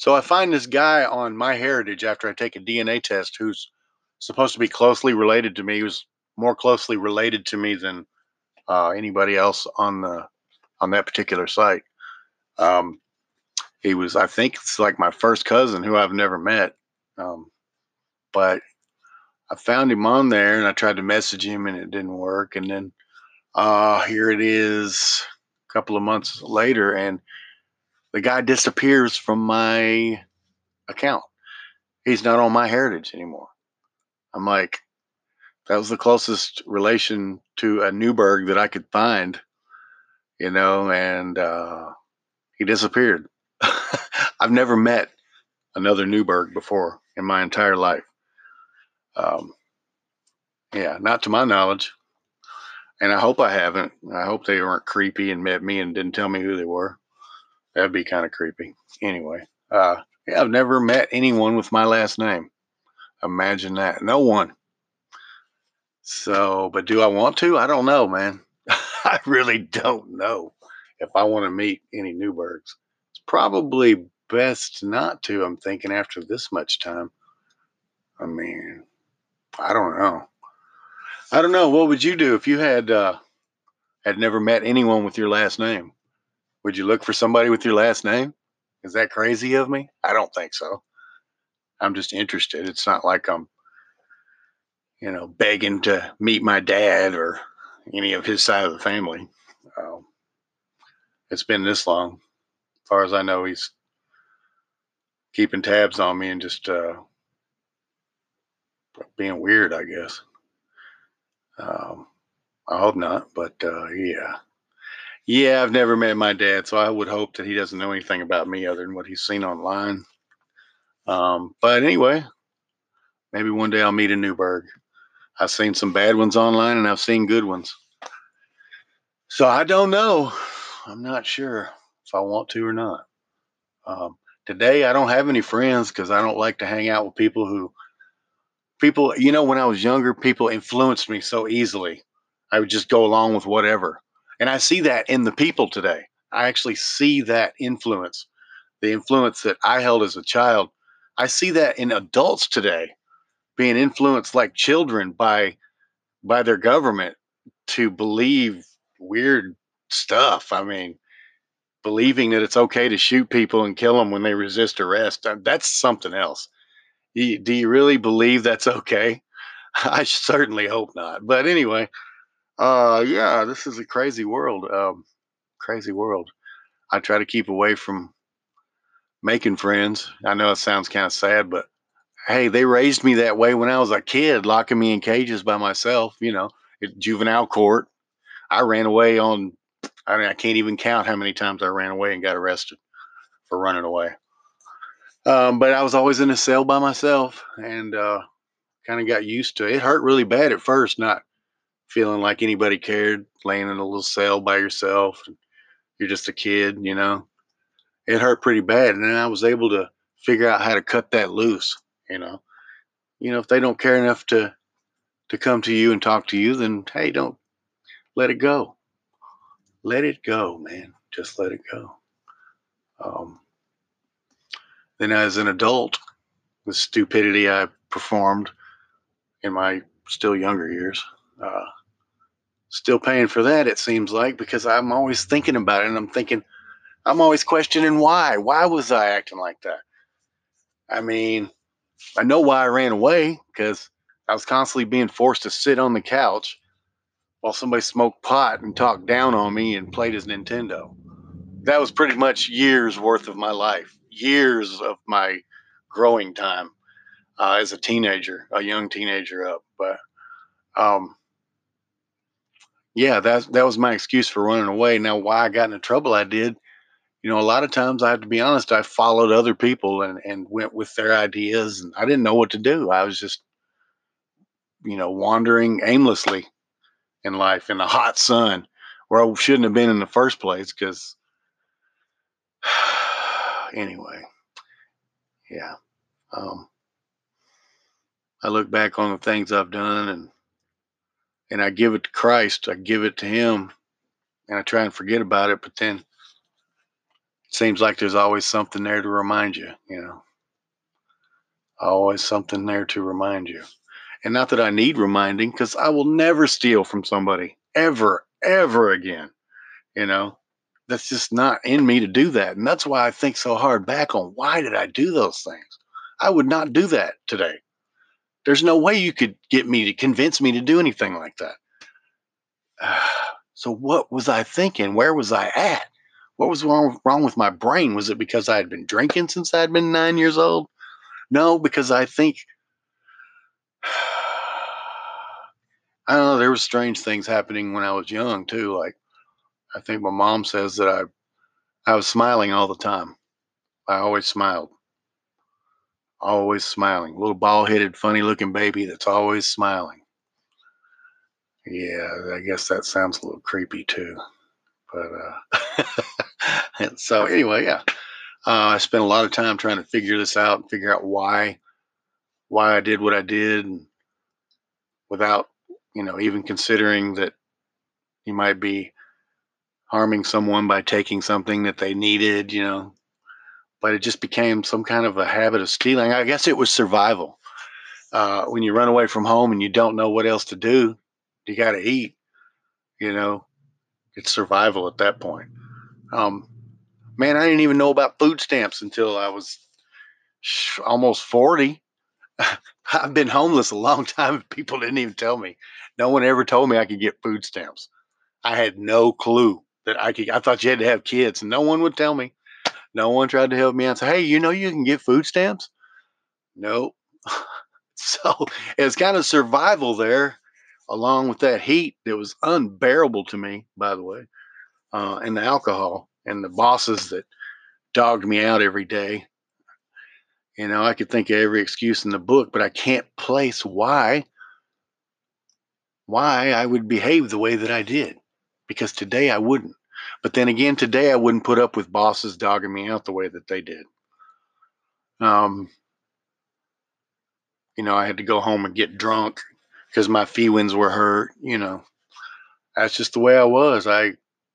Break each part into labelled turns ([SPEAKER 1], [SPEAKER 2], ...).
[SPEAKER 1] So I find this guy on MyHeritage after I take a DNA test who's supposed to be closely related to me. He was more closely related to me than uh, anybody else on the on that particular site. Um, he was, I think, it's like my first cousin who I've never met. Um, but I found him on there and I tried to message him and it didn't work. And then uh, here it is a couple of months later, and the guy disappears from my account. He's not on MyHeritage anymore. I'm like, that was the closest relation to a Newberg that I could find, you know, and uh, he disappeared. I've never met another Newberg before in my entire life. Um, yeah, not to my knowledge. And I hope I haven't. I hope they weren't creepy and met me and didn't tell me who they were. That'd be kind of creepy. Anyway, uh, yeah, I've never met anyone with my last name. Imagine that. No one. So, but do I want to? I don't know, man. I really don't know if I want to meet any Newbergs. It's probably best not to, I'm thinking, after this much time. I mean, I don't know. I don't know. What would you do if you had uh, had never met anyone with your last name? Would you look for somebody with your last name? Is that crazy of me? I don't think so. I'm just interested. It's not like I'm, you know, begging to meet my dad or any of his side of the family. Um, it's been this long. As far as I know, he's keeping tabs on me and just uh, being weird, I guess. Um, I hope not, but uh, yeah. Yeah, I've never met my dad, so I would hope that he doesn't know anything about me other than what he's seen online. Um, but anyway, maybe one day I'll meet a Newberg. I've seen some bad ones online and I've seen good ones. So I don't know. I'm not sure if I want to or not. Um, today, I don't have any friends because I don't like to hang out with people who people, you know, when I was younger, people influenced me so easily. I would just go along with whatever. And I see that in the people today. I actually see that influence, the influence that I held as a child. I see that in adults today being influenced like children by by their government to believe weird stuff. I mean, believing that it's okay to shoot people and kill them when they resist arrest. Uh, that's something else do you really believe that's okay? I certainly hope not. But anyway, uh, yeah, this is a crazy world. Um, crazy world. I try to keep away from making friends. I know it sounds kind of sad, but hey, they raised me that way when I was a kid, locking me in cages by myself, you know, at juvenile court. I ran away on, I mean, I can't even count how many times I ran away and got arrested for running away. Um, but I was always in a cell by myself and uh, kind of got used to it. It hurt really bad at first, not feeling like anybody cared, laying in a little cell by yourself. You're just a kid, you know. It hurt pretty bad, and then I was able to figure out how to cut that loose. You know, you know, if they don't care enough to to come to you and talk to you, then hey, don't let it go. Let it go, man. Just let it go. Um, then, as an adult, the stupidity I performed in my still younger years, uh, still paying for that, it seems like, because I'm always thinking about it and I'm thinking, I'm always questioning why. Why was I acting like that? I mean, I know why I ran away because I was constantly being forced to sit on the couch while somebody smoked pot and talked down on me and played his Nintendo. That was pretty much years worth of my life years of my growing time uh, as a teenager, a young teenager up. But um, yeah, that that was my excuse for running away. Now, why I got into trouble, I did. You know, a lot of times I have to be honest, I followed other people and, and went with their ideas, and I didn't know what to do. I was just, you know, wandering aimlessly in life in the hot sun where I shouldn't have been in the first place because anyway, yeah. Um, I look back on the things I've done and and I give it to Christ. I give it to Him, and I try and forget about it. But then, it seems like there's always something there to remind you, you know. Always something there to remind you. And not that I need reminding, because I will never steal from somebody ever, ever again. You know, that's just not in me to do that. And that's why I think so hard back on why did I do those things? I would not do that today. There's no way you could get me to convince me to do anything like that. so what was I thinking? Where was I at? What was wrong, wrong with my brain? Was it because I had been drinking since I'd been nine years old? No, because I think I don't know. There were strange things happening when I was young too. Like I think my mom says that I I was smiling all the time. I always smiled. Always smiling. Little bald headed, funny looking baby that's always smiling. Yeah, I guess that sounds a little creepy too. But uh so anyway, yeah. Uh, I spent a lot of time trying to figure this out and figure out why why I did what I did and without, you know, even considering that you might be harming someone by taking something that they needed, you know. But it just became some kind of a habit of stealing. I guess it was survival. Uh, when you run away from home and you don't know what else to do, you got to eat, you know, it's survival at that point. Um, man, I didn't even know about food stamps until I was almost 40. I've been homeless a long time. People didn't even tell me. No one ever told me I could get food stamps. I had no clue that I could. I thought you had to have kids, no one would tell me. No one tried to help me out. Say, hey, you know, you can get food stamps. Nope. so it's kind of survival there, along with that heat that was unbearable to me. By the way, uh, and the alcohol and the bosses that dogged me out every day. You know, I could think of every excuse in the book, but I can't place why why I would behave the way that I did. Because today I wouldn't. But then again, today I wouldn't put up with bosses dogging me out the way that they did. Um, you know, I had to go home and get drunk because my feelings were hurt. You know, that's just the way I was. I,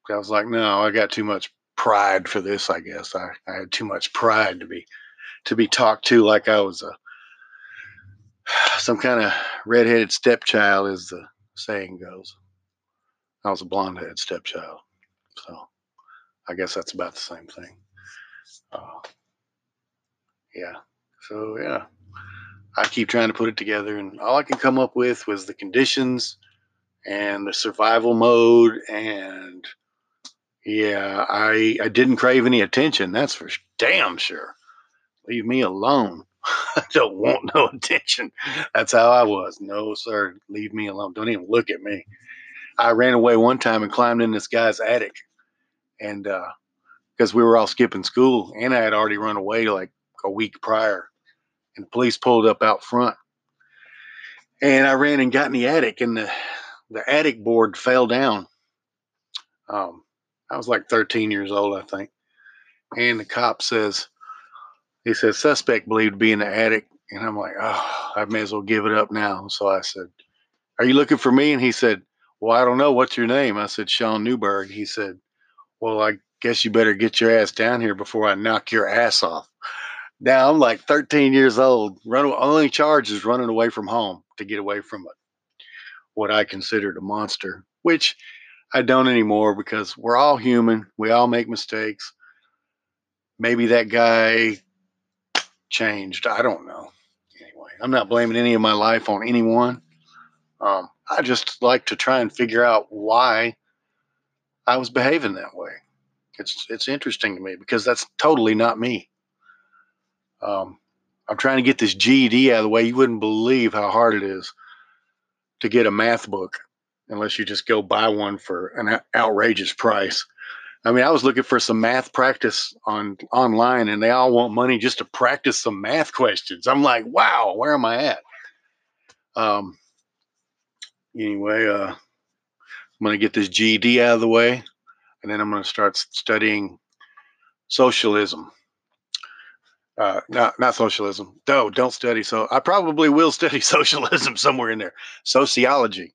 [SPEAKER 1] I was like, no, I got too much pride for this. I guess I, I had too much pride to be to be talked to like I was a some kind of redheaded stepchild, as the saying goes. I was a blonde headed stepchild. So I guess that's about the same thing. Uh, yeah. So, yeah. I keep trying to put it together, and all I can come up with was the conditions and the survival mode. And yeah, I, I didn't crave any attention. That's for damn sure. Leave me alone. I don't want no attention. That's how I was. No, sir. Leave me alone. Don't even look at me. I ran away one time and climbed in this guy's attic, and because uh, we were all skipping school, and I had already run away like a week prior, and the police pulled up out front, and I ran and got in the attic, and the the attic board fell down. Um, I was like 13 years old, I think, and the cop says, he says suspect believed to be in the attic, and I'm like, oh, I may as well give it up now. So I said, "Are you looking for me?" And he said well, I don't know. What's your name? I said, Sean Newberg. He said, Well, I guess you better get your ass down here before I knock your ass off. Now I'm like 13 years old. Run only charge is running away from home to get away from it. What I considered a monster, which I don't anymore because we're all human. We all make mistakes. Maybe that guy changed. I don't know. Anyway, I'm not blaming any of my life on anyone. Um, I just like to try and figure out why I was behaving that way. It's it's interesting to me because that's totally not me. Um, I'm trying to get this GED out of the way. You wouldn't believe how hard it is to get a math book unless you just go buy one for an outrageous price. I mean, I was looking for some math practice on online, and they all want money just to practice some math questions. I'm like, wow, where am I at? Um, anyway, uh, I'm going to get this GED out of the way, and then I'm going to start studying socialism. Uh, not not socialism. No, don't study. So I probably will study socialism somewhere in there. Sociology.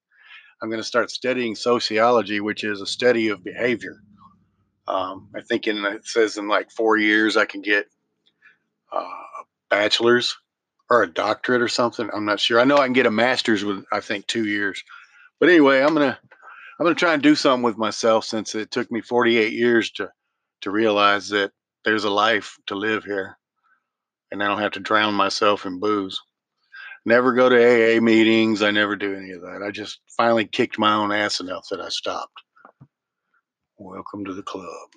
[SPEAKER 1] I'm going to start studying sociology, which is a study of behavior. Um, I think in it says in like four years I can get uh, a bachelor's or a doctorate or something. I'm not sure. I know I can get a master's with I think two years. But anyway, I'm gonna I'm gonna try and do something with myself since it took me 48 years to to realize that there's a life to live here, and I don't have to drown myself in booze. Never go to AA meetings. I never do any of that. I just finally kicked my own ass enough that I stopped. Welcome to the club.